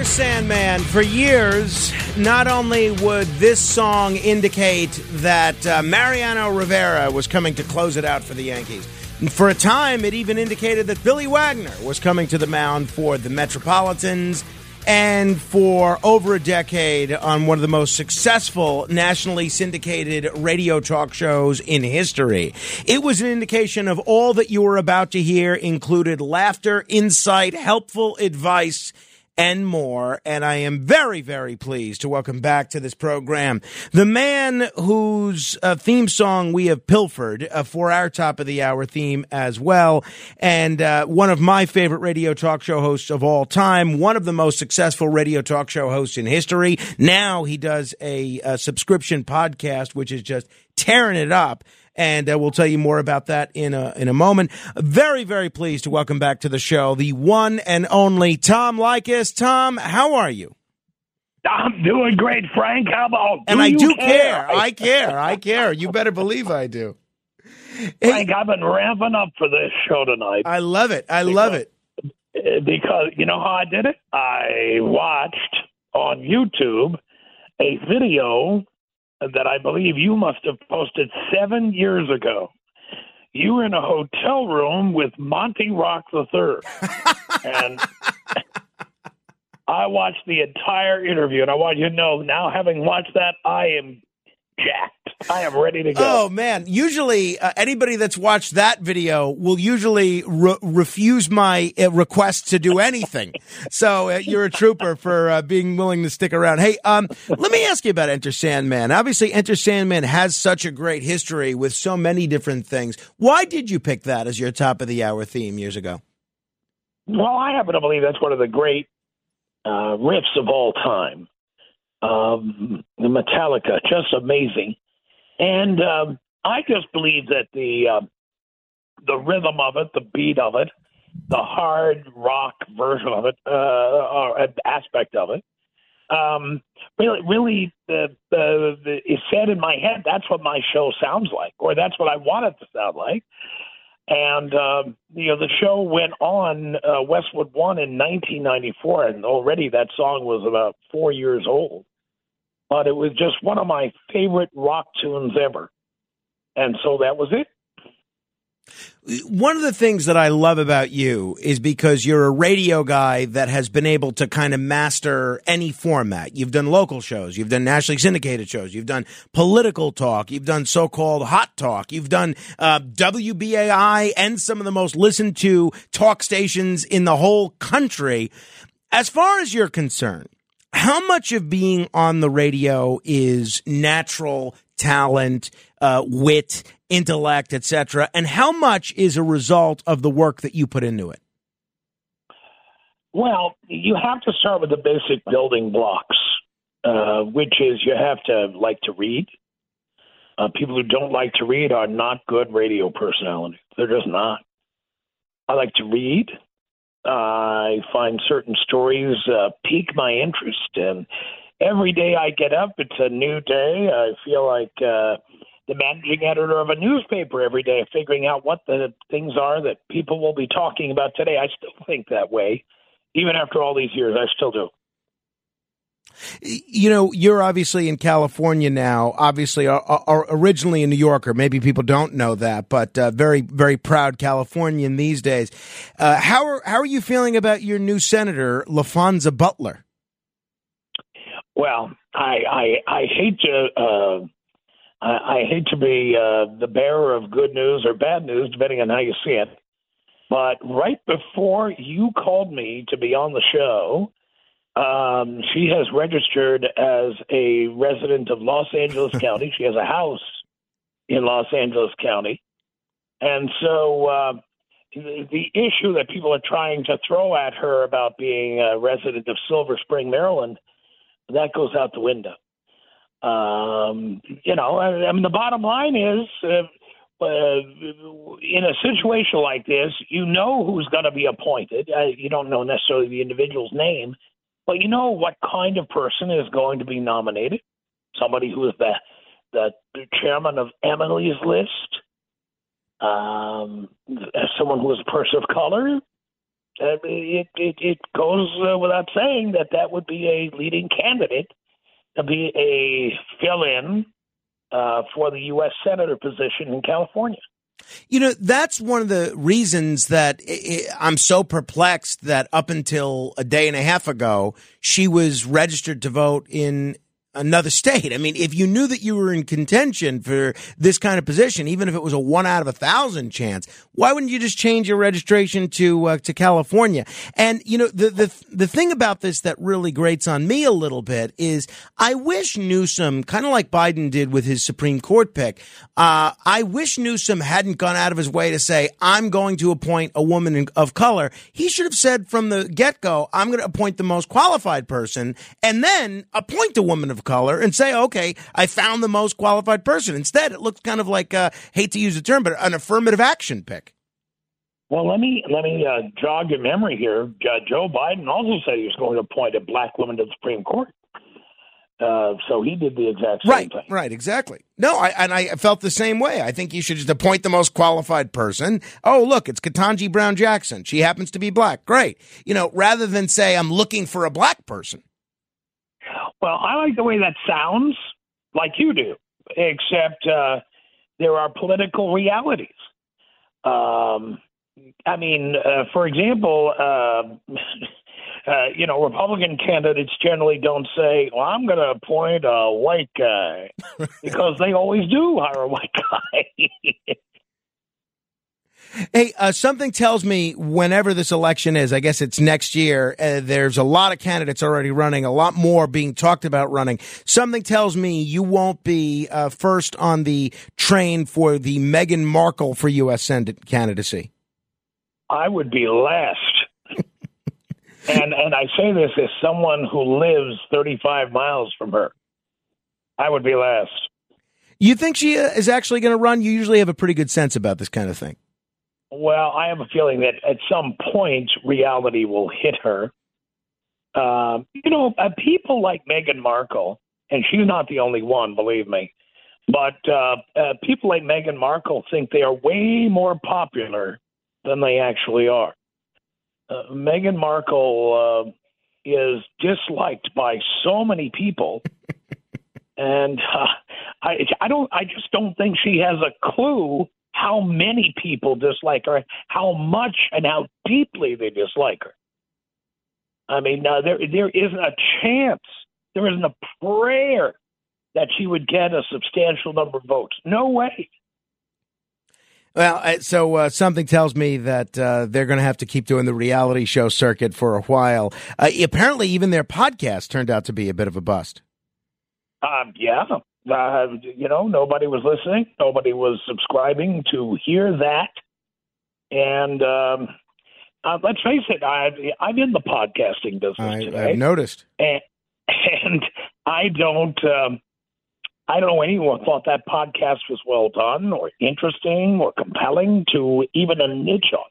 Enter Sandman. For years, not only would this song indicate that uh, Mariano Rivera was coming to close it out for the Yankees, for a time, it even indicated that Billy Wagner was coming to the mound for the Metropolitans. And for over a decade, on one of the most successful nationally syndicated radio talk shows in history. It was an indication of all that you were about to hear included laughter, insight, helpful advice, and more. And I am very, very pleased to welcome back to this program the man whose uh, theme song we have pilfered uh, for our top of the hour theme as well. And uh, one of my favorite radio talk show hosts of all time, one of the most successful radio talk show hosts in history. Now he does a, a subscription podcast, which is just tearing it up and uh, we'll tell you more about that in a in a moment. Very very pleased to welcome back to the show the one and only Tom Leykis. Tom, how are you? I'm doing great, Frank. How about? And I do care. I care. I care. You better believe I do. Hey, Frank, I've been ramping up for this show tonight I love it. I love it. because you know how I did it. I watched on YouTube a video that I believe you must have posted seven years ago. You were in a hotel room with Monty Rock III, and I watched the entire interview. And I want you to know now, having watched that, I am jacked. I am ready to go. Oh man! Usually, uh, anybody that's watched that video will usually re- refuse my uh, request to do anything. so uh, you're a trooper for uh, being willing to stick around. Hey, um, let me ask you about Enter Sandman. Obviously, Enter Sandman has such a great history with so many different things. Why did you pick that as your top of the hour theme years ago? Well, I happen to believe that's one of the great uh, riffs of all time. Um, the Metallica, just amazing, and um, I just believe that the uh, the rhythm of it, the beat of it, the hard rock version of it, uh, or aspect of it, um, really, really, the, the, the is said in my head. That's what my show sounds like, or that's what I want it to sound like. And um, you know, the show went on uh, Westwood One in 1994, and already that song was about four years old. But it was just one of my favorite rock tunes ever, and so that was it. One of the things that I love about you is because you're a radio guy that has been able to kind of master any format. You've done local shows, you've done nationally syndicated shows, you've done political talk, you've done so-called hot talk, you've done uh, WBAI and some of the most listened to talk stations in the whole country. As far as you're concerned, how much of being on the radio is natural talent, uh, wit, intellect, etc., and how much is a result of the work that you put into it? Well, you have to start with the basic building blocks, uh, which is you have to like to read. Uh, people who don't like to read are not good radio personalities. They're just not. I like to read. I find certain stories uh, pique my interest, and every day I get up, it's a new day. I feel like uh, the managing editor of a newspaper every day, figuring out what the things are that people will be talking about today. I still think that way, even after all these years. I still do. You know, you're obviously in California now. Obviously, are, originally a New Yorker. Maybe people don't know that, but uh, very, very proud Californian these days. Uh, how are how are you feeling about your new senator, Laphonza Butler? Well, I I, I hate to uh, I, I hate to be uh, the bearer of good news or bad news, depending on how you see it. But right before you called me to be on the show, um, she has registered as a resident of Los Angeles County. She has a house in Los Angeles County. And so uh, the, the issue that people are trying to throw at her about being a resident of Silver Spring, Maryland, that goes out the window. Um, you know, I, I mean, the bottom line is uh, uh, in a situation like this, you know who's going to be appointed. Uh, you don't know necessarily the individual's name, but you know what kind of person is going to be nominated. Somebody who is the the chairman of Emily's List, um, someone who is a person of color. It, it, it goes uh, without saying that that would be a leading candidate to be a fill-in uh, for the U.S. senator position in California. You know, that's one of the reasons that I'm so perplexed that up until a day and a half ago, she was registered to vote in another state. I mean, if you knew that you were in contention for this kind of position, even if it was a one out of a thousand chance, why wouldn't you just change your registration to uh, to California? And you know, the the the thing about this that really grates on me a little bit is I wish Newsom, kind of like Biden did with his Supreme Court pick, uh, I wish Newsom hadn't gone out of his way to say I'm going to appoint a woman of color. He should have said from the get go, I'm going to appoint the most qualified person, and then appoint a woman of color and say, okay, I found the most qualified person. Instead, it looks kind of like, uh, hate to use the term, but an affirmative action pick. Well, let me let me uh, jog your memory here. Uh, Joe Biden also said he was going to appoint a black woman to the Supreme Court. Uh, so he did the exact same right, thing. Right, exactly. No, I, and I felt the same way. I think you should just appoint the most qualified person. Oh, look, it's Ketanji Brown Jackson. She happens to be black. Great. You know, rather than say I'm looking for a black person. Well, I like the way that sounds, like you do, except uh, there are political realities. Um, I mean, uh, for example, uh, uh, you know, Republican candidates generally don't say, "Well, I'm going to appoint a white guy," because they always do hire a white guy. Hey, uh, something tells me whenever this election is, I guess it's next year, uh, there's a lot of candidates already running, a lot more being talked about running. Something tells me you won't be uh, first on the train for the Meghan Markle for U.S. Senate candidacy. I would be last. and and I say this as someone who lives 35 miles from her. I would be last. You think she uh, is actually going to run? You usually have a pretty good sense about this kind of thing. Well, I have a feeling that at some point reality will hit her. Uh, you know, uh, people like Meghan Markle, and she's not the only one, believe me, but uh, uh, people like Meghan Markle think they are way more popular than they actually are. Uh, Meghan Markle uh, is disliked by so many people, and uh, I, I don't. I just don't think she has a clue how many people dislike her, how much and how deeply they dislike her. I mean, uh, there there isn't a chance, there isn't a prayer that she would get a substantial number of votes. No way. Well, so uh, something tells me that uh, they're going to have to keep doing the reality show circuit for a while. Uh, apparently, even their podcast turned out to be a bit of a bust. Um, yeah, uh, you know, nobody was listening. Nobody was subscribing to hear that. And um, uh, let's face it, I, I'm in the podcasting business I, today. I've noticed. And, and I don't. Um, I don't know anyone thought that podcast was well done or interesting or compelling to even a niche on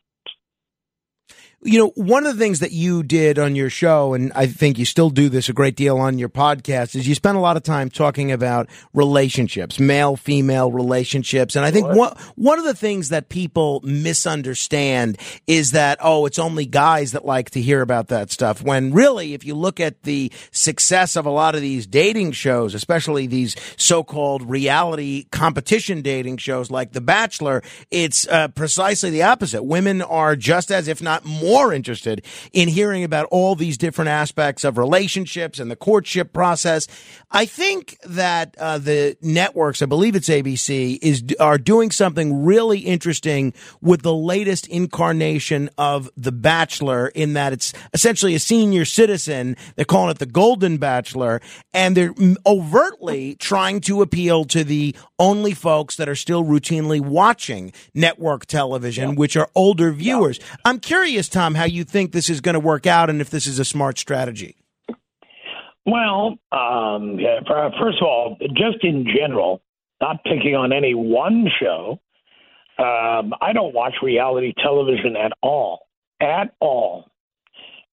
you know, one of the things that you did on your show, and I think you still do this a great deal on your podcast, is you spend a lot of time talking about relationships, male female relationships. And I think one, one of the things that people misunderstand is that, oh, it's only guys that like to hear about that stuff. When really, if you look at the success of a lot of these dating shows, especially these so called reality competition dating shows like The Bachelor, it's uh, precisely the opposite. Women are just as, if not more, more interested in hearing about all these different aspects of relationships and the courtship process. I think that uh, the networks, I believe it's ABC, is are doing something really interesting with the latest incarnation of The Bachelor. In that it's essentially a senior citizen. They're calling it the Golden Bachelor, and they're overtly trying to appeal to the only folks that are still routinely watching network television, yeah. which are older viewers. Yeah. I'm curious, Tom, how you think this is going to work out and if this is a smart strategy. Well, um, first of all, just in general, not picking on any one show, um, I don't watch reality television at all, at all.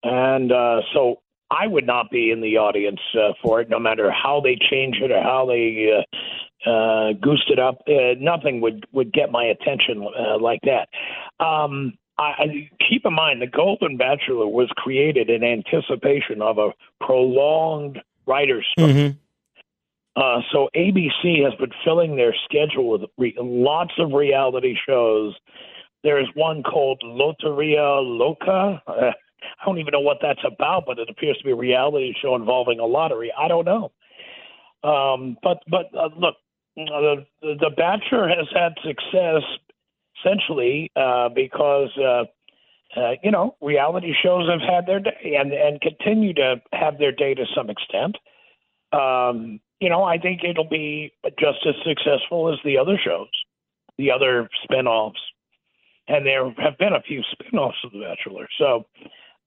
And uh, so I would not be in the audience uh, for it, no matter how they change it or how they uh, uh, goosed it up. Uh, nothing would would get my attention uh, like that. Um, I, I keep in mind the Golden Bachelor was created in anticipation of a prolonged writer's strike. Mm-hmm. Uh, so ABC has been filling their schedule with re- lots of reality shows. There's one called Loteria Loca. Uh, I don't even know what that's about, but it appears to be a reality show involving a lottery. I don't know. Um, but but uh, look, the, the Bachelor has had success essentially uh, because uh, uh, you know reality shows have had their day and and continue to have their day to some extent. Um, you know, I think it'll be just as successful as the other shows, the other spinoffs, and there have been a few spinoffs of The Bachelor. So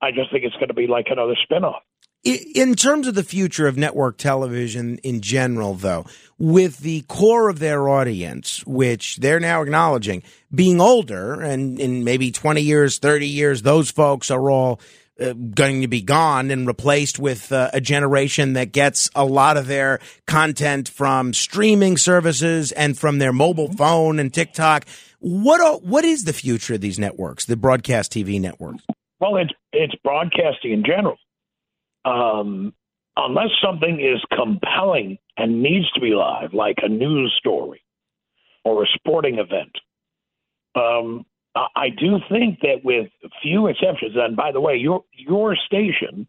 I just think it's going to be like another spinoff. In terms of the future of network television in general, though, with the core of their audience, which they're now acknowledging being older and in maybe 20 years, 30 years, those folks are all uh, going to be gone and replaced with uh, a generation that gets a lot of their content from streaming services and from their mobile phone and TikTok. What what is the future of these networks, the broadcast TV networks? Well, it's it's broadcasting in general. Um, unless something is compelling and needs to be live, like a news story or a sporting event, um, I do think that with few exceptions, and by the way, your your station,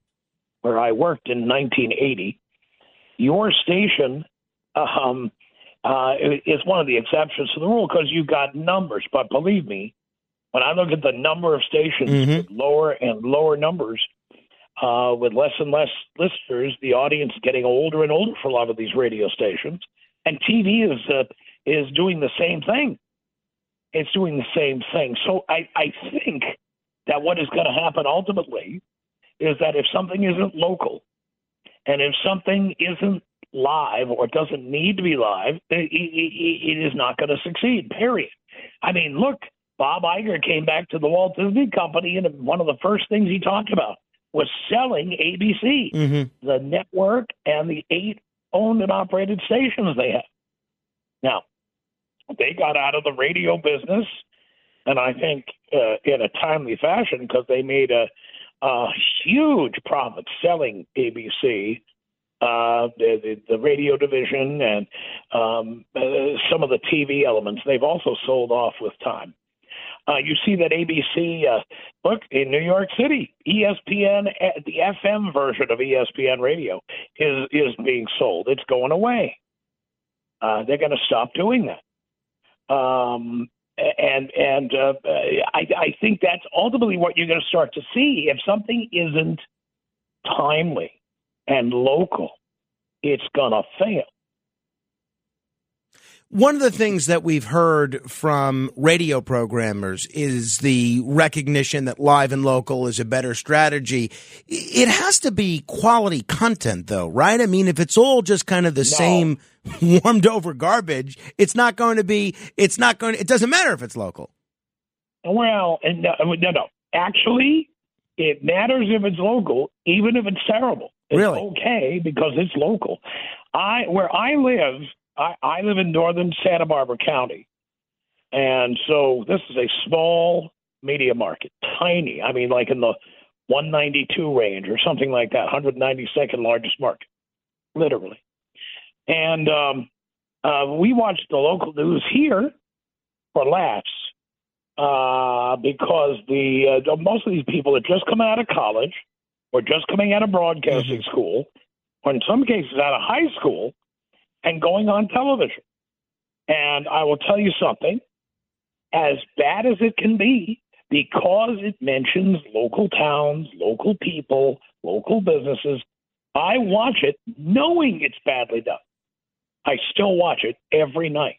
where I worked in 1980, your station um, uh, is one of the exceptions to the rule because you've got numbers. But believe me, when I look at the number of stations mm-hmm. with lower and lower numbers, uh, with less and less listeners, the audience getting older and older for a lot of these radio stations, and TV is uh, is doing the same thing. It's doing the same thing. So I, I think that what is going to happen ultimately is that if something isn't local, and if something isn't live or doesn't need to be live, it, it, it is not going to succeed. Period. I mean, look Bob Iger came back to the Walt Disney Company, and one of the first things he talked about was selling ABC, mm-hmm. the network, and the eight owned and operated stations they have. Now, they got out of the radio business, and I think uh, in a timely fashion because they made a, a huge profit selling ABC uh, the, the radio division and um, uh, some of the TV elements. They've also sold off with time. Uh, you see that ABC, uh, look, in New York City, ESPN, uh, the FM version of ESPN radio is, is being sold. It's going away. Uh, they're going to stop doing that. Um, and and uh, I, I think that's ultimately what you're going to start to see. If something isn't timely and local, it's going to fail. One of the things that we've heard from radio programmers is the recognition that live and local is a better strategy. It has to be quality content, though, right? I mean, if it's all just kind of the no. same warmed over garbage, it's not going to be, it's not going to, it doesn't matter if it's local. Well, no, no, no. Actually, it matters if it's local, even if it's terrible. It's really? okay because it's local. I where I live, I, I live in northern Santa Barbara County. And so this is a small media market, tiny. I mean, like in the 192 range or something like that, 192nd largest market, literally. And um, uh, we watch the local news here for laughs. uh, because the uh, most of these people are just coming out of college or just coming out of broadcasting Mm-hmm. school, or in some cases out of high school, and going on television. And I will tell you something as bad as it can be, because it mentions local towns, local people, local businesses, I watch it knowing it's badly done. I still watch it every night.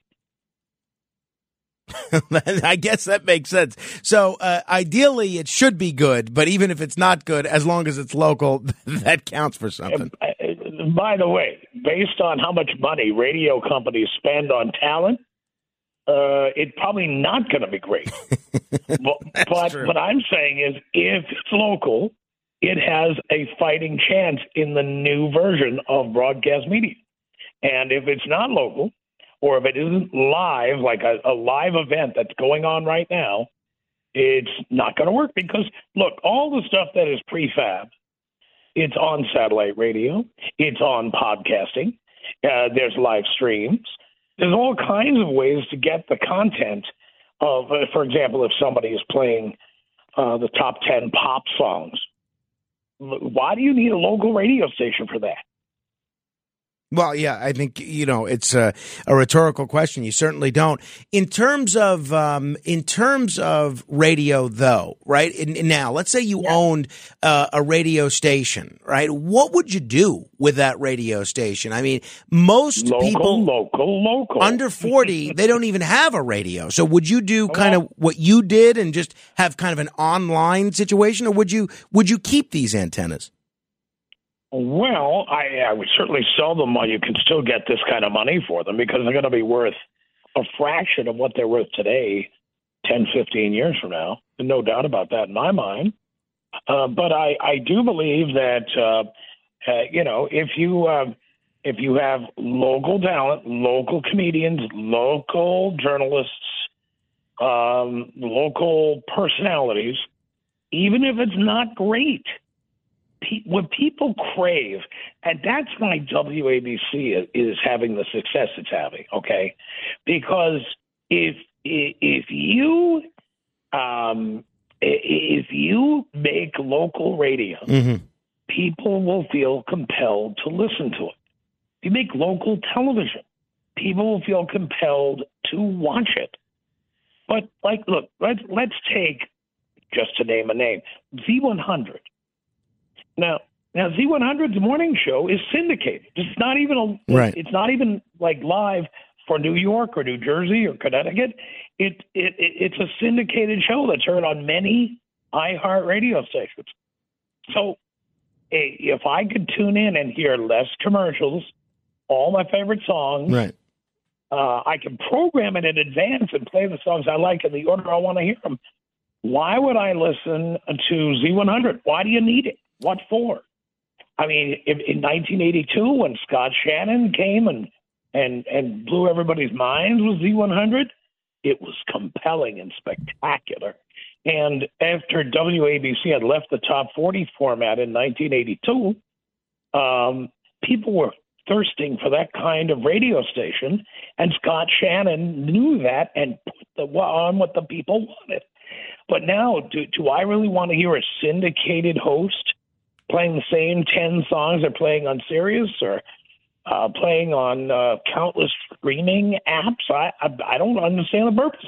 I guess that makes sense. So, uh, ideally, it should be good, but even if it's not good, as long as it's local, that counts for something. By the way, based on how much money radio companies spend on talent, uh, it's probably not going to be great. but but what I'm saying is, if it's local, it has a fighting chance in the new version of broadcast media. And if it's not local, or if it isn't live, like a, a live event that's going on right now, it's not going to work because look, all the stuff that is prefab, it's on satellite radio, it's on podcasting, uh, there's live streams, there's all kinds of ways to get the content of, uh, for example, if somebody is playing uh, the top ten pop songs, why do you need a local radio station for that? Well, yeah, I think you know it's a, a rhetorical question. You certainly don't. In terms of um, in terms of radio, though, right and, and now, let's say you owned uh, a radio station, right? What would you do with that radio station? I mean, most Local, people local, local. under forty, they don't even have a radio. So, would you do kind of what you did and just have kind of an online situation, or would you would you keep these antennas? Well, I, I would certainly sell them while you can still get this kind of money for them because they're going to be worth a fraction of what they're worth today, 10, 15 years from now. And No doubt about that in my mind. Uh, but I, I do believe that, uh, uh, you know, if you, uh, if you have local talent, local comedians, local journalists, um, local personalities, even if it's not great, pe- what people crave, and that's why WABC is, is having the success it's having. Okay, because if if you um, if you make local radio, Mm-hmm. people will feel compelled to listen to it. If you make local television, people will feel compelled to watch it. But like, look, let's let's take just to name a name, Z100. Now, now Z100's morning show is syndicated. It's not even a, Right. It's not even like live for New York or New Jersey or Connecticut. It, it, it it's a syndicated show that's heard on many iHeart radio stations. So, eh, if I could tune in and hear less commercials, all my favorite songs, Right. uh, I can program it in advance and play the songs I like in the order I want to hear them. Why would I listen to Z100? Why do you need it? What for? I mean, in, in 1982, when Scott Shannon came and and and blew everybody's minds with Z100, it was compelling and spectacular. And after WABC had left the top 40 format in 1982, um, people were thirsting for that kind of radio station, and Scott Shannon knew that and put the on what the people wanted. But now, do, do I really want to hear a syndicated host playing the same ten songs they're playing on Sirius or uh, playing on uh, countless streaming apps? I, I I don't understand the purpose.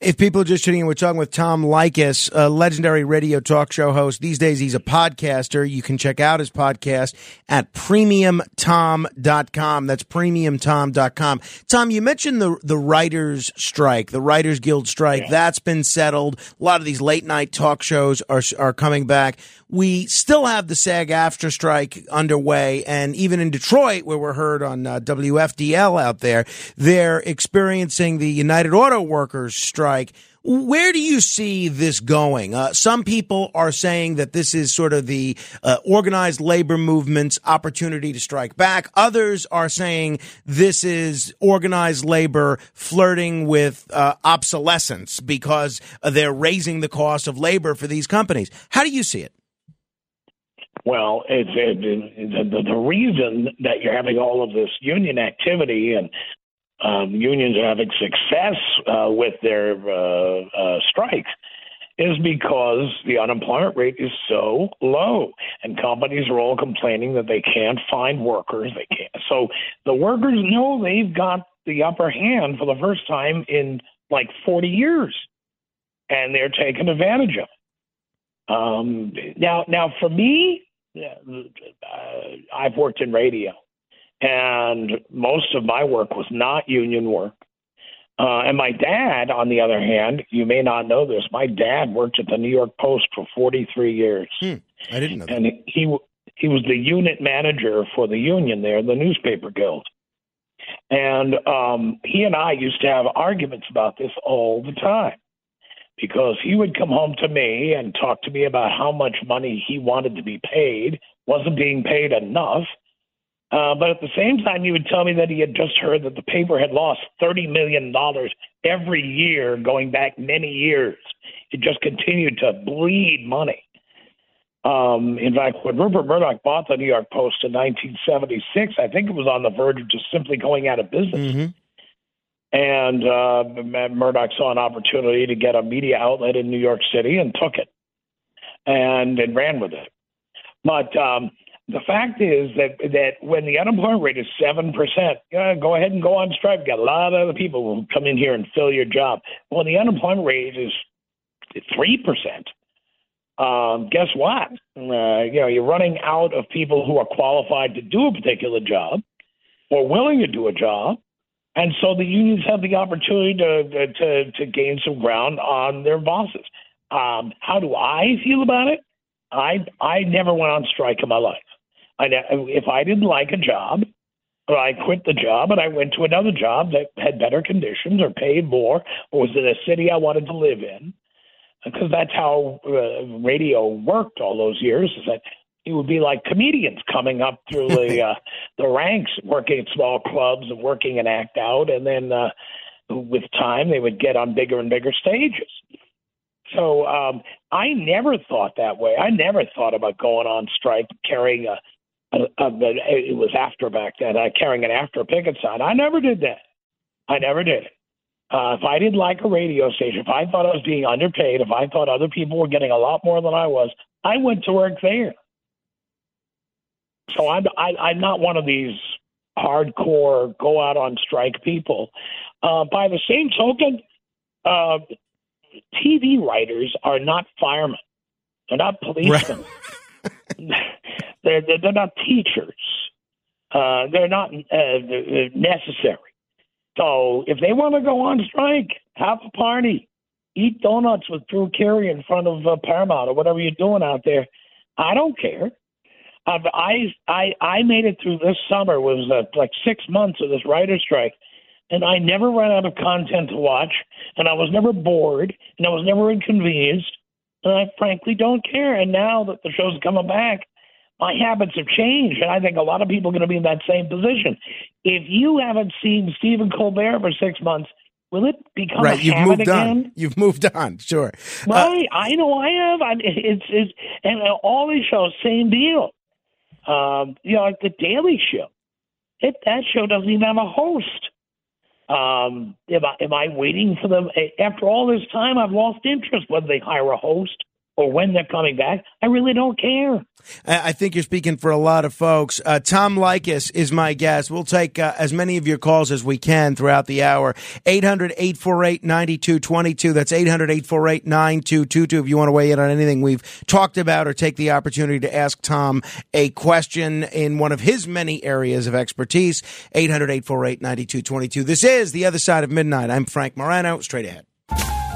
If people are just tuning in, we're talking with Tom Leykis, a legendary radio talk show host. These days, he's a podcaster. You can check out his podcast at premiumtom.com. That's premiumtom.com. Tom, you mentioned the, the writers strike, the Writers Guild strike. That's been settled. A lot of these late night talk shows are, are coming back. We still have the SAG-AFTRA strike underway. And even in Detroit, where we're heard on uh, WFDL out there, they're experiencing the United Auto Workers strike. Where do you see this going? Uh, some people are saying that this is sort of the uh, organized labor movement's opportunity to strike back. Others are saying this is organized labor flirting with uh, obsolescence because they're raising the cost of labor for these companies. How do you see it? Well, it's it, it, the, the reason that you're having all of this union activity and um, unions are having success uh, with their uh, uh, strikes is because the unemployment rate is so low, and companies are all complaining that they can't find workers. They can't. So the workers know they've got the upper hand for the first time in like 40 years, and they're taking advantage of it. Um, now, now for me, uh, I've worked in radio, and most of my work was not union work. Uh, and my dad, on the other hand, you may not know this. My dad worked at the New York Post for 43 years. Hmm, I didn't know that. And he he was the unit manager for the union there, the newspaper guild. And um, he and I used to have arguments about this all the time because he would come home to me and talk to me about how much money he wanted to be paid, wasn't being paid enough. Uh, but at the same time, he would tell me that he had just heard that the paper had lost $30 million every year going back many years. It just continued to bleed money. Um, in fact, when Rupert Murdoch bought the New York Post in 1976, I think it was on the verge of just simply going out of business. Mm-hmm. And uh, Murdoch saw an opportunity to get a media outlet in New York City and took it and, and ran with it. But um, the fact is that that when the unemployment rate is seven percent, go ahead and go on strike. Got a lot of other people who come in here and fill your job. When the unemployment rate is three percent, um, guess what? Uh, you know, you're running out of people who are qualified to do a particular job or willing to do a job, and so the unions have the opportunity to to to gain some ground on their bosses. Um, how do I feel about it? I I never went on strike in my life. I, if I didn't like a job, I quit the job and I went to another job that had better conditions or paid more or was in a city I wanted to live in because that's how uh, radio worked all those years. Is that it would be like comedians coming up through the uh, the ranks, working at small clubs and working an act out, and then uh, with time they would get on bigger and bigger stages. So um, I never thought that way. I never thought about going on strike, carrying a, a, a it was AFTRA back then, uh, carrying an AFTRA picket sign. I never did that. I never did it. Uh, if I didn't like a radio station, if I thought I was being underpaid, if I thought other people were getting a lot more than I was, I went to work there. So I'm I, I'm not one of these hardcore go out on strike people. Uh, by the same token, uh, TV writers are not firemen. They're not policemen. Right. they're, they're, not teachers. Uh, they're not uh, necessary. So if they want to go on strike, have a party, eat donuts with Drew Carey in front of uh, Paramount or whatever you're doing out there. I don't care. I've, I I I made it through this summer. Was uh, like six months of this writer's strike, and I never ran out of content to watch, and I was never bored, and I was never inconvenienced, and I frankly don't care. And now that the show's coming back, my habits have changed, and I think a lot of people are going to be in that same position. If you haven't seen Stephen Colbert for six months, will it become right? You've moved again? on. You've moved on. Sure. Right. Uh, I know I have. I it's it's and all these shows, same deal. Um, you know, like the Daily Show. It, that show doesn't even have a host. Um, am I, am I waiting for them? After all this time, I've lost interest whether they hire a host or when they're coming back. I really don't care. I think you're speaking for a lot of folks. Uh, Tom Leykis is my guest. We'll take uh, as many of your calls as we can throughout the hour. 800 848 9222. That's 800 848 9222. If you want to weigh in on anything we've talked about or take the opportunity to ask Tom a question in one of his many areas of expertise, 800 848 9222. This is The Other Side of Midnight. I'm Frank Morano. Straight ahead.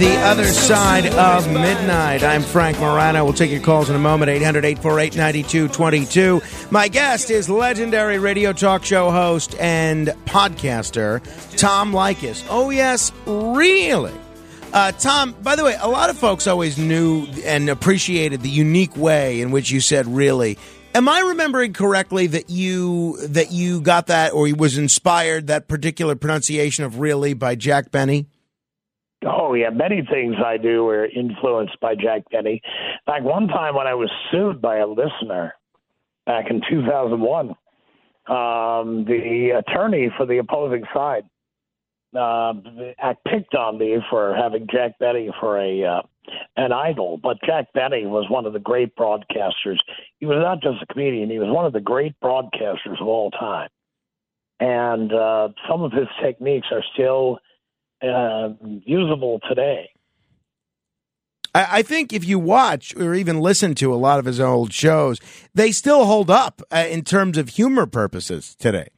The Other Side of Midnight. I'm Frank Morano. We'll take your calls in a moment. 800 848 9222. My guest is legendary radio talk show host and podcaster, Tom Leykis. Oh, yes, really? Uh, Tom, by the way, a lot of folks always knew and appreciated the unique way in which you said really. Am I remembering correctly that you that you got that or was inspired that particular pronunciation of really by Jack Benny? Oh yeah, many things I do are influenced by Jack Benny. Like one time when I was sued by a listener back in 2001, um, the attorney for the opposing side uh, picked on me for having Jack Benny for a uh, an idol. But Jack Benny was one of the great broadcasters. He was not just a comedian; he was one of the great broadcasters of all time. And uh, some of his techniques are still uh, usable today. I think if you watch or even listen to a lot of his old shows, they still hold up uh, in terms of humor purposes today.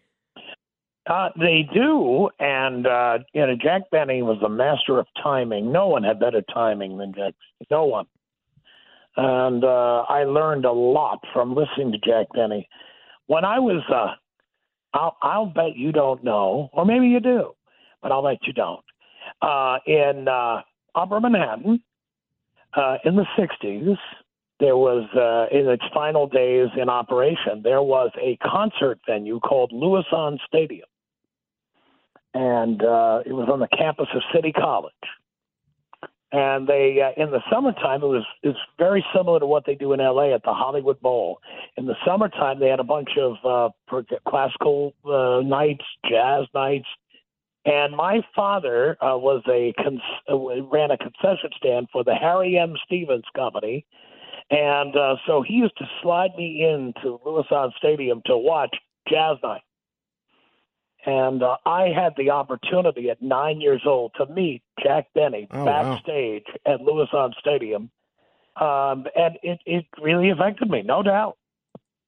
Uh, they do, and uh, you know, Jack Benny was a master of timing. No one had better timing than Jack. No one. And uh, I learned a lot from listening to Jack Benny. When I was, uh, I'll, I'll bet you don't know, or maybe you do, but I'll bet you don't uh, in uh, Upper Manhattan uh, in the 60s. There was, uh, in its final days in operation, there was a concert venue called Lewisohn Stadium. And uh, it was on the campus of City College. And they, in the summertime, it was it's very similar to what they do in LA at the Hollywood Bowl. In the summertime, they had a bunch of uh, classical nights, jazz nights, and my father uh, was a cons- uh, ran a concession stand for the Harry M. Stevens Company, and uh, so he used to slide me into Lewisohn Stadium to watch Jazz Night. And uh, I had the opportunity at nine years old to meet Jack Benny oh, backstage wow. at Lewisohn Stadium, um, and it it really affected me, no doubt.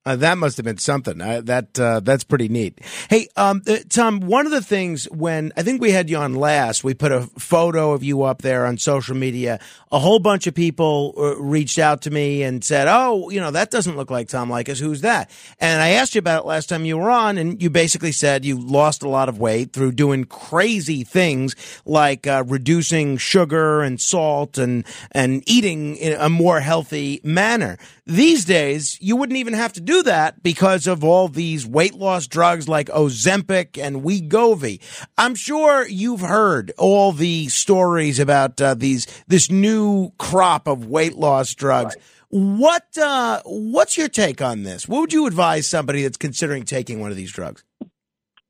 Uh, that must have been something. Uh, that uh, that's pretty neat. Hey, um, uh, Tom. One of the things when I think we had you on last, we put a photo of you up there on social media. A whole bunch of people uh, reached out to me and said, "Oh, you know, that doesn't look like Tom Leykis. Who's that?" And I asked you about it last time you were on, and you basically said you lost a lot of weight through doing crazy things like uh, reducing sugar and salt and and eating in a more healthy manner. These days, you wouldn't even have to do that because of all these weight loss drugs like Ozempic and Wegovy. I'm sure you've heard all the stories about uh, these this new crop of weight loss drugs. Right. What uh, what's your take on this? What would you advise somebody that's considering taking one of these drugs?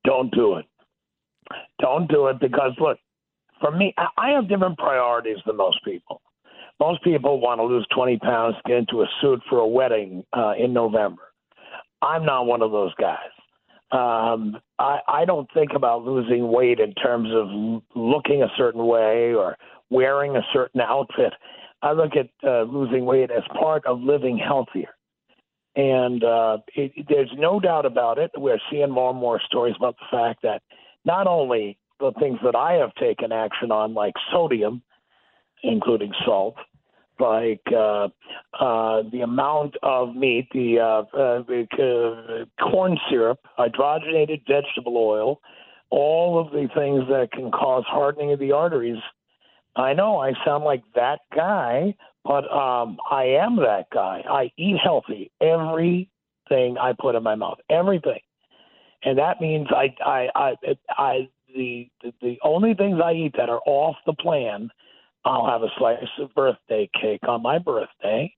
Don't do it. Don't do it because look, for me, I have different priorities than most people. Most people want to lose 20 pounds get into a suit for a wedding uh, in November. I'm not one of those guys. Um, I, I don't think about losing weight in terms of looking a certain way or wearing a certain outfit. I look at uh, losing weight as part of living healthier. And uh, it, there's no doubt about it. We're seeing more and more stories about the fact that not only the things that I have taken action on, like sodium, including salt, like uh, uh, the amount of meat, the, uh, uh, uh, corn syrup, hydrogenated vegetable oil, all of the things that can cause hardening of the arteries. I know I sound like that guy, but um, I am that guy. I eat healthy. Everything I put in my mouth, everything, and that means I, I, I, I the the only things I eat that are off the plan I'll have a slice of birthday cake on my birthday,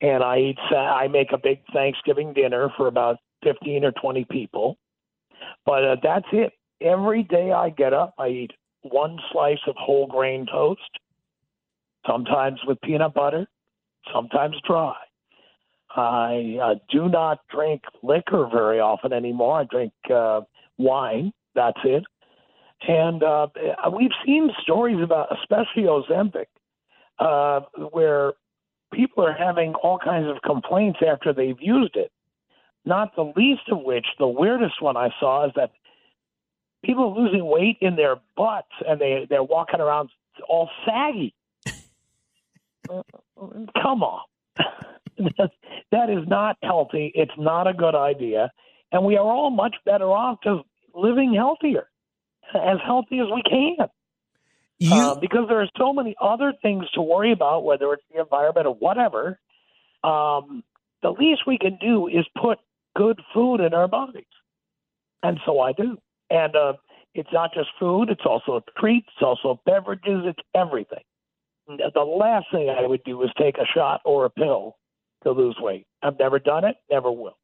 and I eat. I make a big Thanksgiving dinner for about fifteen or twenty people, but uh, that's it. Every day I get up, I eat one slice of whole grain toast, sometimes with peanut butter, sometimes dry. I uh, do not drink liquor very often anymore. I drink uh, wine. That's it. And uh, we've seen stories about, especially Ozempic, uh, where people are having all kinds of complaints after they've used it. Not the least of which, the weirdest one I saw is that people are losing weight in their butts and they, they're walking around all saggy. Come on. that is not healthy. It's not a good idea. And we are all much better off just living healthier, as healthy as we can. You, uh, because there are so many other things to worry about, whether it's the environment or whatever. Um, the least we can do is put good food in our bodies. And so I do. And uh, it's not just food, it's also treats, it's also beverages, it's everything. The last thing I would do is take a shot or a pill to lose weight. I've never done it, never will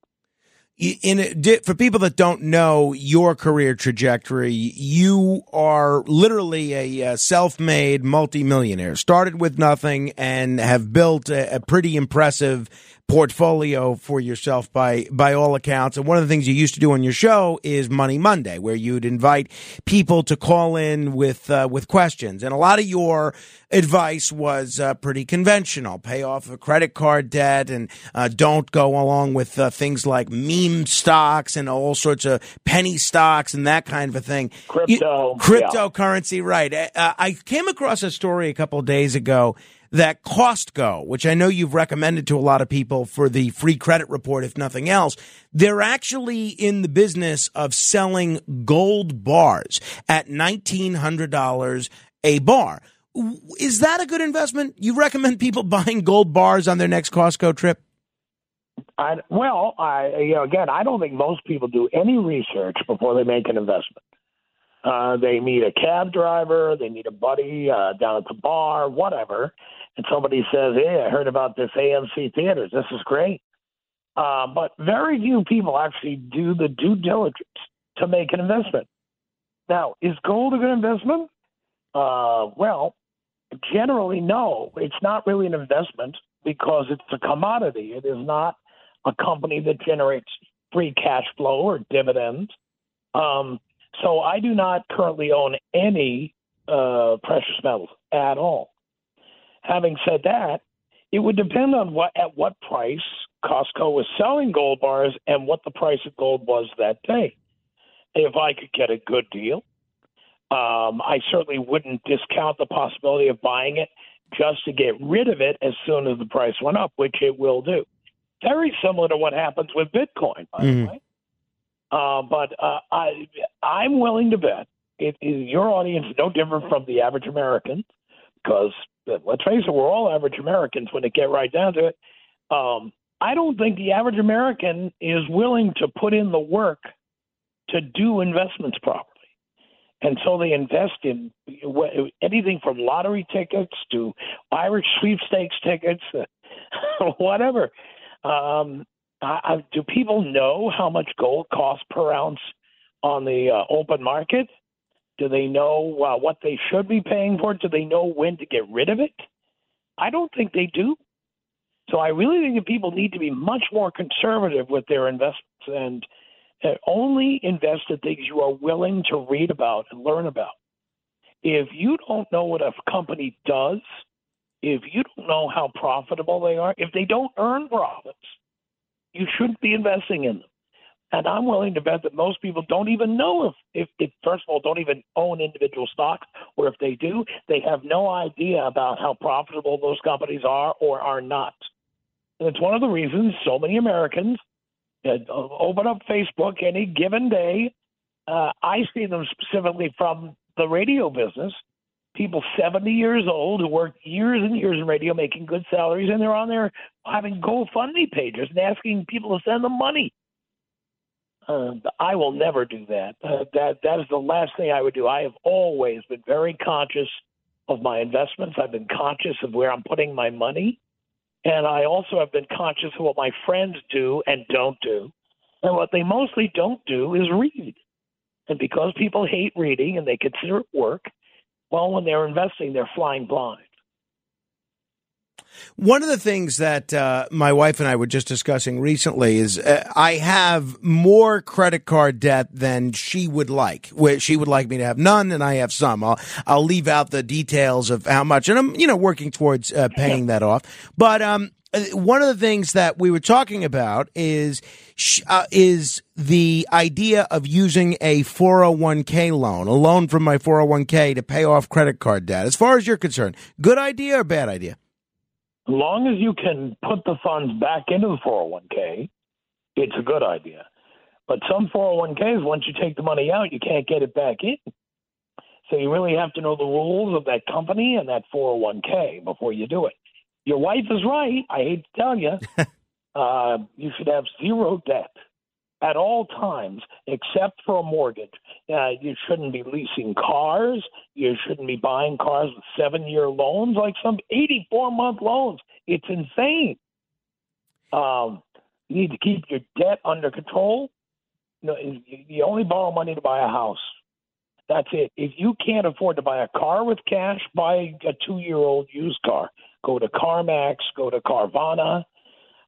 in for people that don't know your career trajectory, you are literally a, self-made multimillionaire. Started with nothing and have built a, a pretty impressive portfolio for yourself by by all accounts. And one of the things you used to do on your show is Money Monday, where you'd invite people to call in with uh, with questions. And a lot of your advice was uh, pretty conventional: pay off a credit card debt, and uh, don't go along with uh, things like meme stocks and all sorts of penny stocks and that kind of a thing. Crypto, you, cryptocurrency, yeah. right? Uh, I came across a story a couple days ago that Costco, which I know you've recommended to a lot of people for the free credit report, if nothing else, they're actually in the business of selling gold bars at $1,900 a bar. Is that a good investment? You recommend people buying gold bars on their next Costco trip? I, well, I you know again, I don't think most people do any research before they make an investment. Uh, they meet a cab driver, they meet a buddy uh, down at the bar, whatever, and somebody says, "Hey, I heard about this AMC theaters. This is great." Uh, but very few people actually do the due diligence to make an investment. Now, is gold a good investment? Uh, well, generally, no. It's not really an investment because it's a commodity. It is not a company that generates free cash flow or dividends. Um, so I do not currently own any uh, precious metals at all. Having said that, it would depend on what at what price Costco was selling gold bars and what the price of gold was that day. If I could get a good deal, um, I certainly wouldn't discount the possibility of buying it just to get rid of it as soon as the price went up, which it will do. Very similar to what happens with Bitcoin, by mm-hmm. the way. Uh, but uh, I, I'm willing to bet it, it, your audience is no different from the average American because let's face it, we're all average Americans when it get right down to it. Um, I don't think the average American is willing to put in the work to do investments properly. And so they invest in anything from lottery tickets to Irish sweepstakes tickets, whatever. Um, I, do people know how much gold costs per ounce on the uh, open market? Do they know uh, what they should be paying for? Do they know when to get rid of it? I don't think they do. So I really think that people need to be much more conservative with their investments and only invest in things you are willing to read about and learn about. If you don't know what a company does, if you don't know how profitable they are, if they don't earn profits, you shouldn't be investing in them. And I'm willing to bet that most people don't even know if, if, if, first of all, don't even own individual stocks, or if they do, they have no idea about how profitable those companies are or are not. And it's one of the reasons so many Americans uh, open up Facebook any given day. Uh, I see them specifically from the radio business. People 70 years old who worked years and years in radio making good salaries, and they're on there having GoFundMe pages and asking people to send them money uh, I will never do that. Uh, that that is the last thing I would do. I have always been very conscious of my investments. I've been conscious of where I'm putting my money, and I also have been conscious of what my friends do and don't do. And what they mostly don't do is read. And because people hate reading and they consider it work, well, when they're investing, they're flying blind. One of the things that uh, my wife and I were just discussing recently is uh, I have more credit card debt than she would like. Where she would like me to have none, and I have some. I'll I'll leave out the details of how much, and I'm you know working towards uh, paying that off. But um, uh, one of the things that we were talking about is uh, is the idea of using a 401k loan, a loan from my 401k to pay off credit card debt. As far as you're concerned, good idea or bad idea? As long as you can put the funds back into the 401k, it's a good idea. But some 401ks, once you take the money out, you can't get it back in. So you really have to know the rules of that company and that 401k before you do it. Your wife is right. I hate to tell you, uh, you should have zero debt at all times, except for a mortgage. Uh, you shouldn't be leasing cars. You shouldn't be buying cars with seven-year loans, like some 84-month loans. It's insane. Um, you need to keep your debt under control. You, know, you only borrow money to buy a house. That's it. If you can't afford to buy a car with cash, buy a two-year-old used car. Go to CarMax, go to Carvana,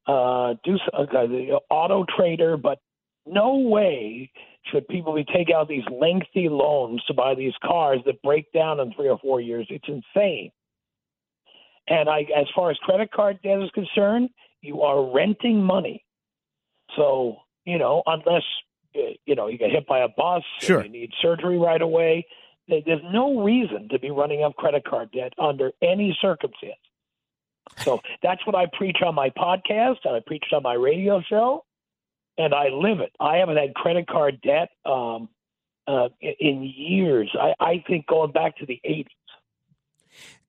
uh, do uh, the Auto Trader, but no way should people be taking out these lengthy loans to buy these cars that break down in three or four years. It's insane. And I, as far as credit card debt is concerned, you are renting money. So you know, unless uh, you know you get hit by a bus, sure. you need surgery right away. There's no reason to be running up credit card debt under any circumstance. So that's what I preach on my podcast and I preach on my radio show, and I live it. I haven't had credit card debt um, uh, in years. I, I think going back to the 80s.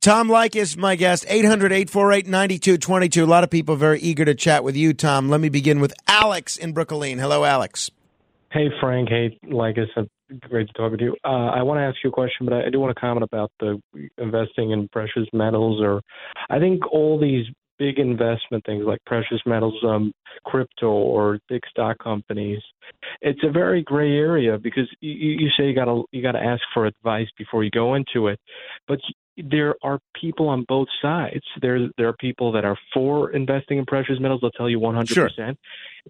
Tom Leykis, my guest, 800 848 9222. A lot of people very eager to chat with you, Tom. Let me begin with Alex in Brooklyn. Hello, Alex. Hey, Frank. Hey, Leykis. Great to talk with you. Uh, I want to ask you a question, but I, I do want to comment about the investing in precious metals. Or I think all these big investment things like precious metals, um, crypto, or big stock companies. It's a very gray area because you, you say you gotta you gotta ask for advice before you go into it, but there are people on both sides. There there are people that are for investing in precious metals. They'll tell you 100%. Sure.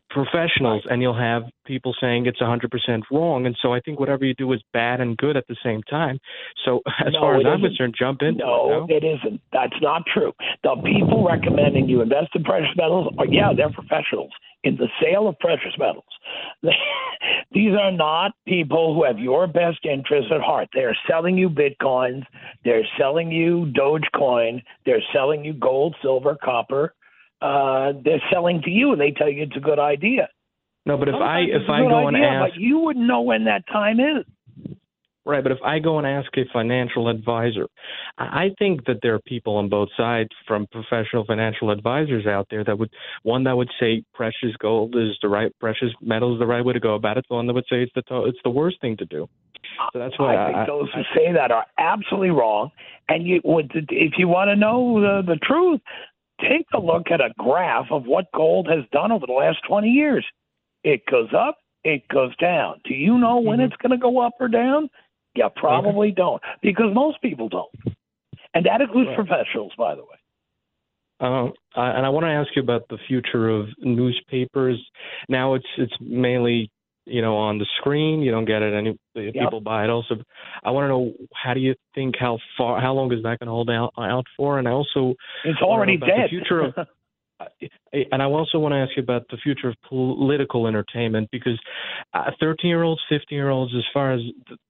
Professionals, and you'll have people saying it's 100% wrong. And so I think whatever you do is bad and good at the same time. So as no, far as I'm isn't. concerned, jump in. no. No, it isn't. That's not true. The people recommending you invest in precious metals are, yeah, they're professionals in the sale of precious metals. These are not people who have your best interests at heart. They are selling you bitcoins, they're selling you Dogecoin, they're selling you gold, silver, copper. Uh, they're selling to you, and they tell you it's a good idea. No, but if Sometimes I if I go idea, and ask, but you wouldn't know when that time is. Right, but if I go and ask a financial advisor, I think that there are people on both sides from professional financial advisors out there that would one that would say precious gold is the right precious metal is the right way to go about it. The one that would say it's the it's the worst thing to do. So that's why I think I, those who say that are absolutely wrong. And you would if you want to know the, the truth, take a look at a graph of what gold has done over the last twenty years. It goes up, it goes down. Do you know when Mm-hmm. it's going to go up or down? You probably don't, because most people don't. And that includes Right. professionals, by the way. Uh, and I want to ask you about the future of newspapers. Now it's it's mainly you know on the screen. You don't get it any people buy it. Also, I want to know how do you think how far how long is that going to hold out out for? And I also It's already dead. The future of and I also want to ask you about the future of political entertainment because uh, 13 year olds, 15 year olds, as far as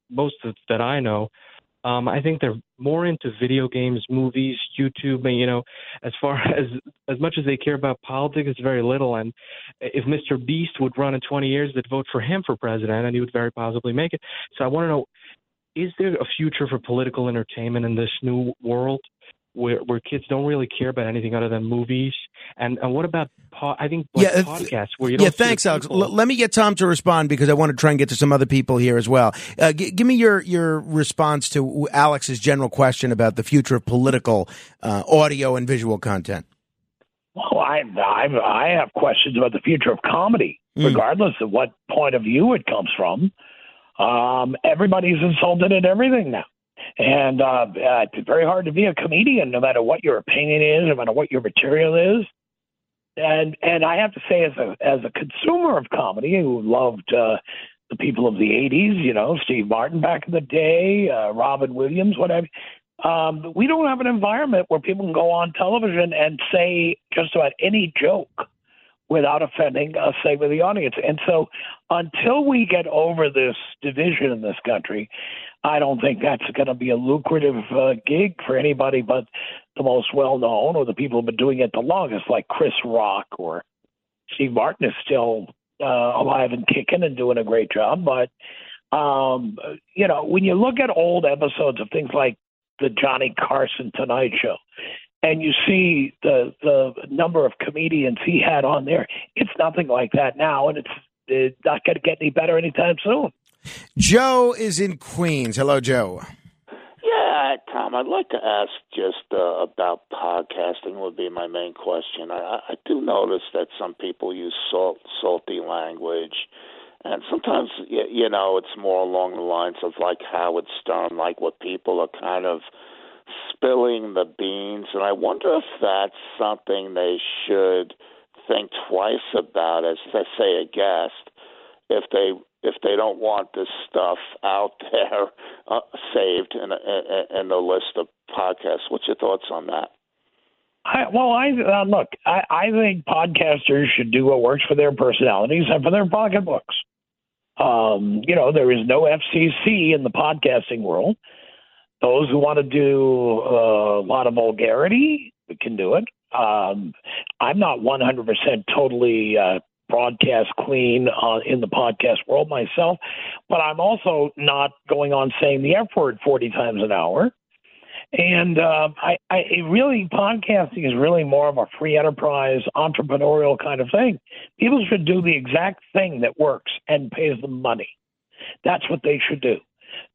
most that I know, um, I think they're more into video games, movies, YouTube. And, you know, as far as as much as they care about politics, it's very little. And if Mr. Beast would run in 20 years, they'd vote for him for president, and he would very possibly make it. So I want to know: is there a future for political entertainment in this new world? Where, where kids don't really care about anything other than movies, and and what about po- I think like Yeah, podcasts where you don't Yeah, thanks, Alex. L- let me get Tom to respond because I want to try and get to some other people here as well. Uh, g- give me your, your response to Alex's general question about the future of political uh, audio and visual content. Well, I, I I have questions about the future of comedy, Mm. regardless of what point of view it comes from. Um, everybody's insulted at everything now, and uh, uh, it's very hard to be a comedian, no matter what your opinion is, no matter what your material is. And and I have to say, as a as a consumer of comedy who loved uh, the people of the '80s, you know, Steve Martin back in the day, uh, Robin Williams, whatever. Um, we don't have an environment where people can go on television and say just about any joke without offending a segment of the audience. And so, until we get over this division in this country, I don't think that's going to be a lucrative uh, gig for anybody but the most well known or the people who've been doing it the longest, like Chris Rock or Steve Martin is still uh, alive and kicking and doing a great job. But um, you know, when you look at old episodes of things like the Johnny Carson Tonight Show, and you see the the number of comedians he had on there, it's nothing like that now, and it's, it's not going to get any better anytime soon. Joe is in Queens. Hello, Joe. Yeah, Tom, I'd like to ask just uh, about podcasting. Would be my main question. I, I do notice that some people use salt, salty language, and sometimes you know it's more along the lines of like Howard Stern, like what people are kind of spilling the beans, and I wonder if that's something they should think twice about as they say a guest if they if they don't want this stuff out there uh, saved in, in the list of podcasts. What's your thoughts on that? I, well, I uh, look. I, I think podcasters should do what works for their personalities and for their pocketbooks. Um, you know, there is no FCC in the podcasting world. Those who want to do uh, a lot of vulgarity can do it. Um, I'm not 100% totally uh, broadcast clean uh, in the podcast world myself, but I'm also not going on saying the F word 40 times an hour. And uh, I, I really, podcasting is really more of a free enterprise, entrepreneurial kind of thing. People should do the exact thing that works and pays them money. That's what they should do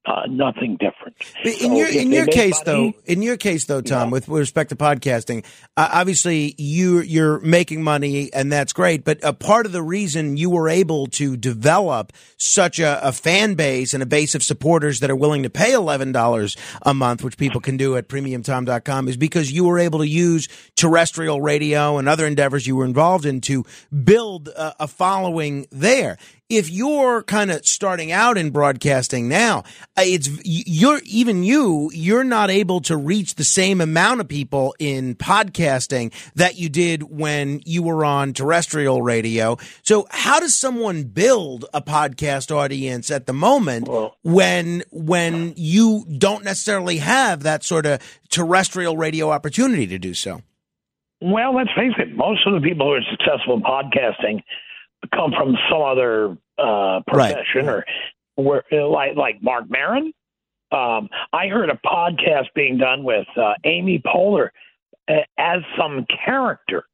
uh, nothing different. In so your in your case money, though, in your case though, Tom, yeah. with respect to podcasting, uh, obviously you you're making money and that's great. But a part of the reason you were able to develop such a, a fan base and a base of supporters that are willing to pay eleven dollars a month, which people can do at premiumtom.com, is because you were able to use terrestrial radio and other endeavors you were involved in to build a, a following there if you're kind of starting out in broadcasting now, uh, it's you're even you you're not able to reach the same amount of people in podcasting that you did when you were on terrestrial radio. So how does someone build a podcast audience at the moment well, when when you don't necessarily have that sort of terrestrial radio opportunity to do so? Well, let's face it, most of the people who are successful in podcasting come from some other uh, profession right. or where, like like Marc Maron. Um, I heard a podcast being done with uh, Amy Poehler uh, as some character.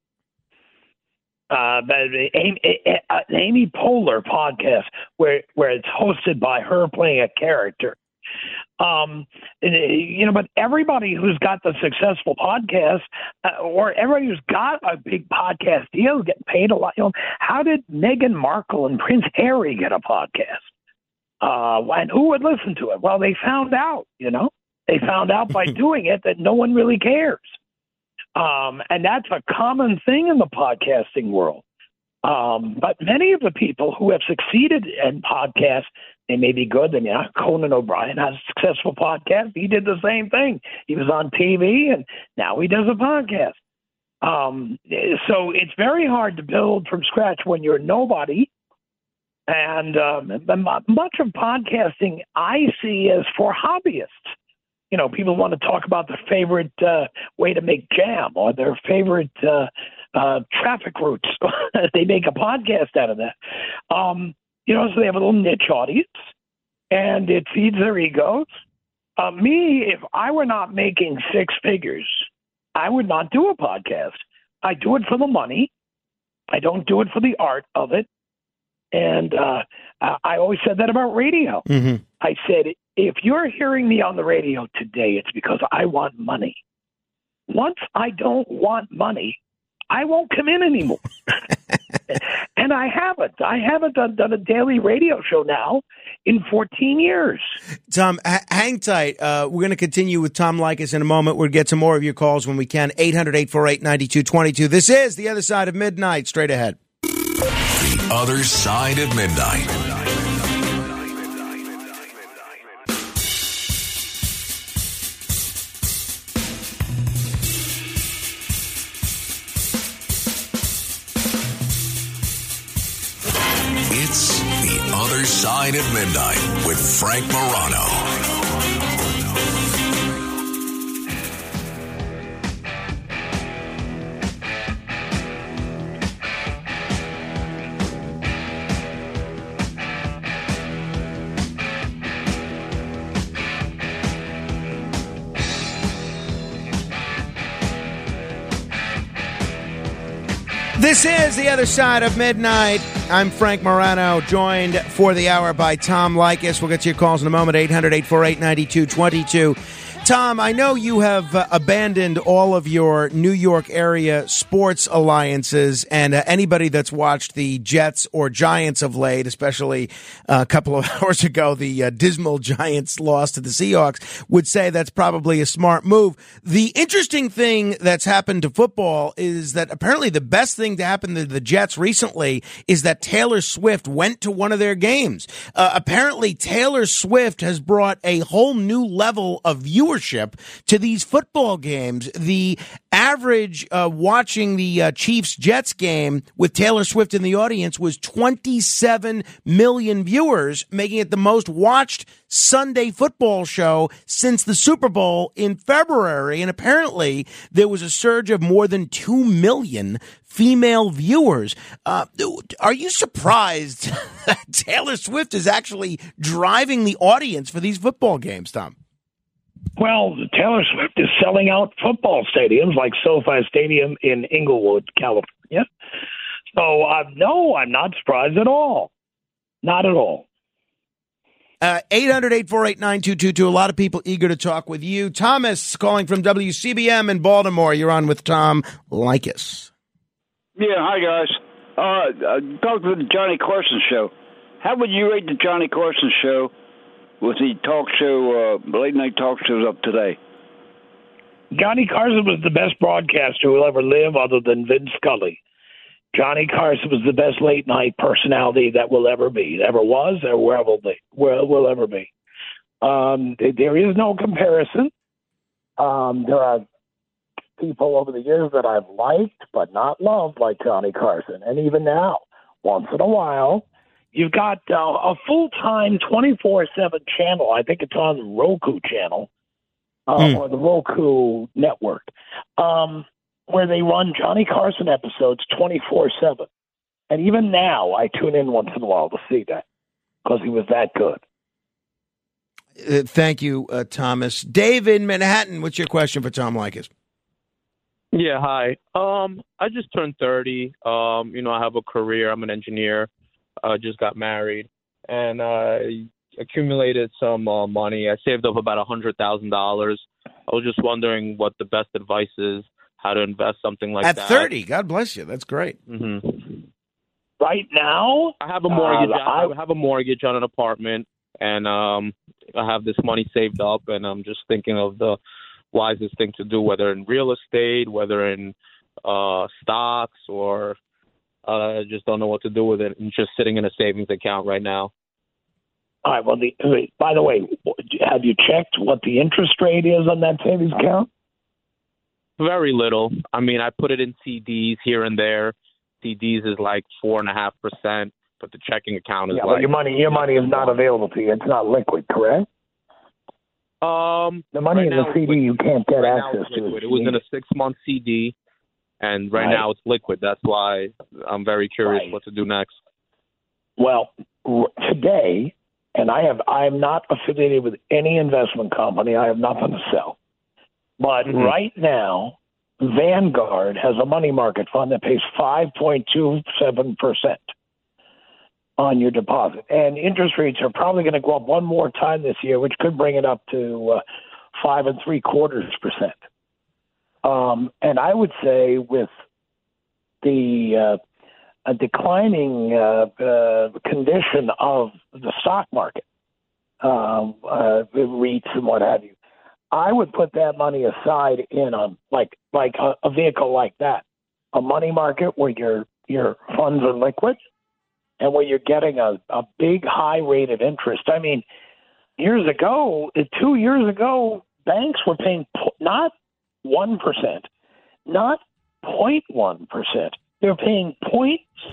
Uh, the Amy, uh, Amy Poehler podcast where where it's hosted by her playing a character. Um, you know, but everybody who's got the successful podcast, uh, or everybody who's got a big podcast deal, getting paid a lot. You know, how did Meghan Markle and Prince Harry get a podcast? Uh, and who would listen to it? Well, they found out. You know, they found out by doing it that no one really cares. Um, and that's a common thing in the podcasting world. Um, but many of the people who have succeeded in podcasts they may be good. I mean, Conan O'Brien has a successful podcast. He did the same thing. He was on TV, and now he does a podcast. Um, so it's very hard to build from scratch when you're nobody. And um, much of podcasting I see as for hobbyists. You know, people want to talk about their favorite uh, way to make jam or their favorite uh, uh, traffic routes. they make a podcast out of that. Um, you know, so they have a little niche audience, and it feeds their egos. Uh, me, if I were not making six figures, I would not do a podcast. I do it for the money. I don't do it for the art of it. And uh, I always said that about radio. Mm-hmm. I said, if you're hearing me on the radio today, it's because I want money. Once I don't want money, I won't come in anymore. and I haven't. I haven't done, done a daily radio show now in 14 years. Tom, h- hang tight. Uh, we're going to continue with Tom Leykis in a moment. We'll get some more of your calls when we can. 800 848 9222. This is The Other Side of Midnight. Straight ahead. The Other Side of Midnight. Side of Midnight with Frank Morano. Is the other side of midnight. I'm Frank Morano, joined for the hour by Tom Leykis. We'll get to your calls in a moment. 800 848 9222. Tom, I know you have uh, abandoned all of your New York area sports alliances, and uh, anybody that's watched the Jets or Giants of late, especially uh, a couple of hours ago, the uh, dismal Giants loss to the Seahawks, would say that's probably a smart move. The interesting thing that's happened to football is that apparently the best thing to happen to the Jets recently is that Taylor Swift went to one of their games. Uh, apparently, Taylor Swift has brought a whole new level of viewership to these football games. The average uh, watching the uh, Chiefs Jets game with Taylor Swift in the audience was 27 million viewers, making it the most watched Sunday football show since the Super Bowl in February. And apparently, there was a surge of more than 2 million female viewers. Uh, are you surprised that Taylor Swift is actually driving the audience for these football games, Tom? Well, Taylor Swift is selling out football stadiums like SoFi Stadium in Inglewood, California. So, uh, no, I'm not surprised at all. Not at all. Uh, 800 848 9222. A lot of people eager to talk with you. Thomas calling from WCBM in Baltimore. You're on with Tom Leykis. Yeah, hi, guys. Uh, uh, talk to the Johnny Carson show. How would you rate the Johnny Carson show with the talk show, uh, late night talk shows up today? Johnny Carson was the best broadcaster who will ever live other than Vince Scully. Johnny Carson was the best late night personality that will ever be, ever was, or will be, where will ever be. Um, there is no comparison. Um, there are people over the years that I've liked but not loved, like Johnny Carson, and even now, once in a while, you've got uh, a full time, twenty four seven channel. I think it's on the Roku channel uh, mm. or the Roku network. Um, where they run Johnny Carson episodes 24 7. And even now, I tune in once in a while to see that because he was that good. Uh, thank you, uh, Thomas. Dave in Manhattan, what's your question for Tom Leykis? Yeah, hi. Um, I just turned 30. Um, you know, I have a career. I'm an engineer. I uh, just got married. And I accumulated some uh, money. I saved up about a $100,000. I was just wondering what the best advice is how to invest something like At that. At 30, God bless you. That's great. Mm-hmm. Right now, I have a mortgage. Uh, I have a mortgage on an apartment, and um, I have this money saved up, and I'm just thinking of the wisest thing to do, whether in real estate, whether in uh, stocks, or uh, I just don't know what to do with it. I'm just sitting in a savings account right now. All right. Well, the, by the way, have you checked what the interest rate is on that savings account? Very little. I mean, I put it in CDs here and there. CDs is like four and a half percent, but the checking account is yeah, like your money. Your money is not available to you. It's not liquid, correct? Um, the money right in the CD you can't get right access to. It, It was in a six month CD, and right, right, now it's liquid. That's why I'm very curious right. what to do next. Well, today, and I have I am not affiliated with any investment company. I have nothing to sell. But mm-hmm. right now, Vanguard has a money market fund that pays 5.27% on your deposit. And interest rates are probably going to go up one more time this year, which could bring it up to uh, five and three quarters percent. Um, and I would say with the uh, declining uh, uh, condition of the stock market, um, uh, REITs and what have you, I would put that money aside in a like like a, a vehicle like that, a money market where your your funds are liquid, and where you're getting a a big high rate of interest. I mean, years ago, two years ago, banks were paying not one percent, not 0.1 percent. They're paying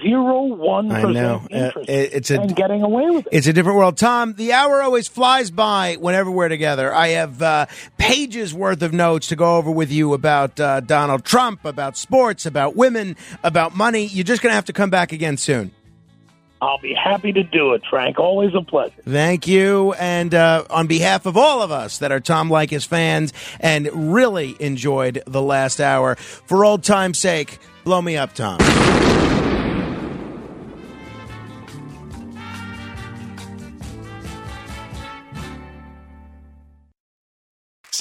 zero one I know. percent Uh, interest it's a- and getting away with it. It's a different world. Tom, the hour always flies by whenever we're together. I have uh, pages worth of notes to go over with you about uh, Donald Trump, about sports, about women, about money. You're just going to have to come back again soon. I'll be happy to do it, Frank. Always a pleasure. Thank you. And uh, on behalf of all of us that are Tom Leykis fans and really enjoyed the last hour, for old time's sake, blow me up, Tom.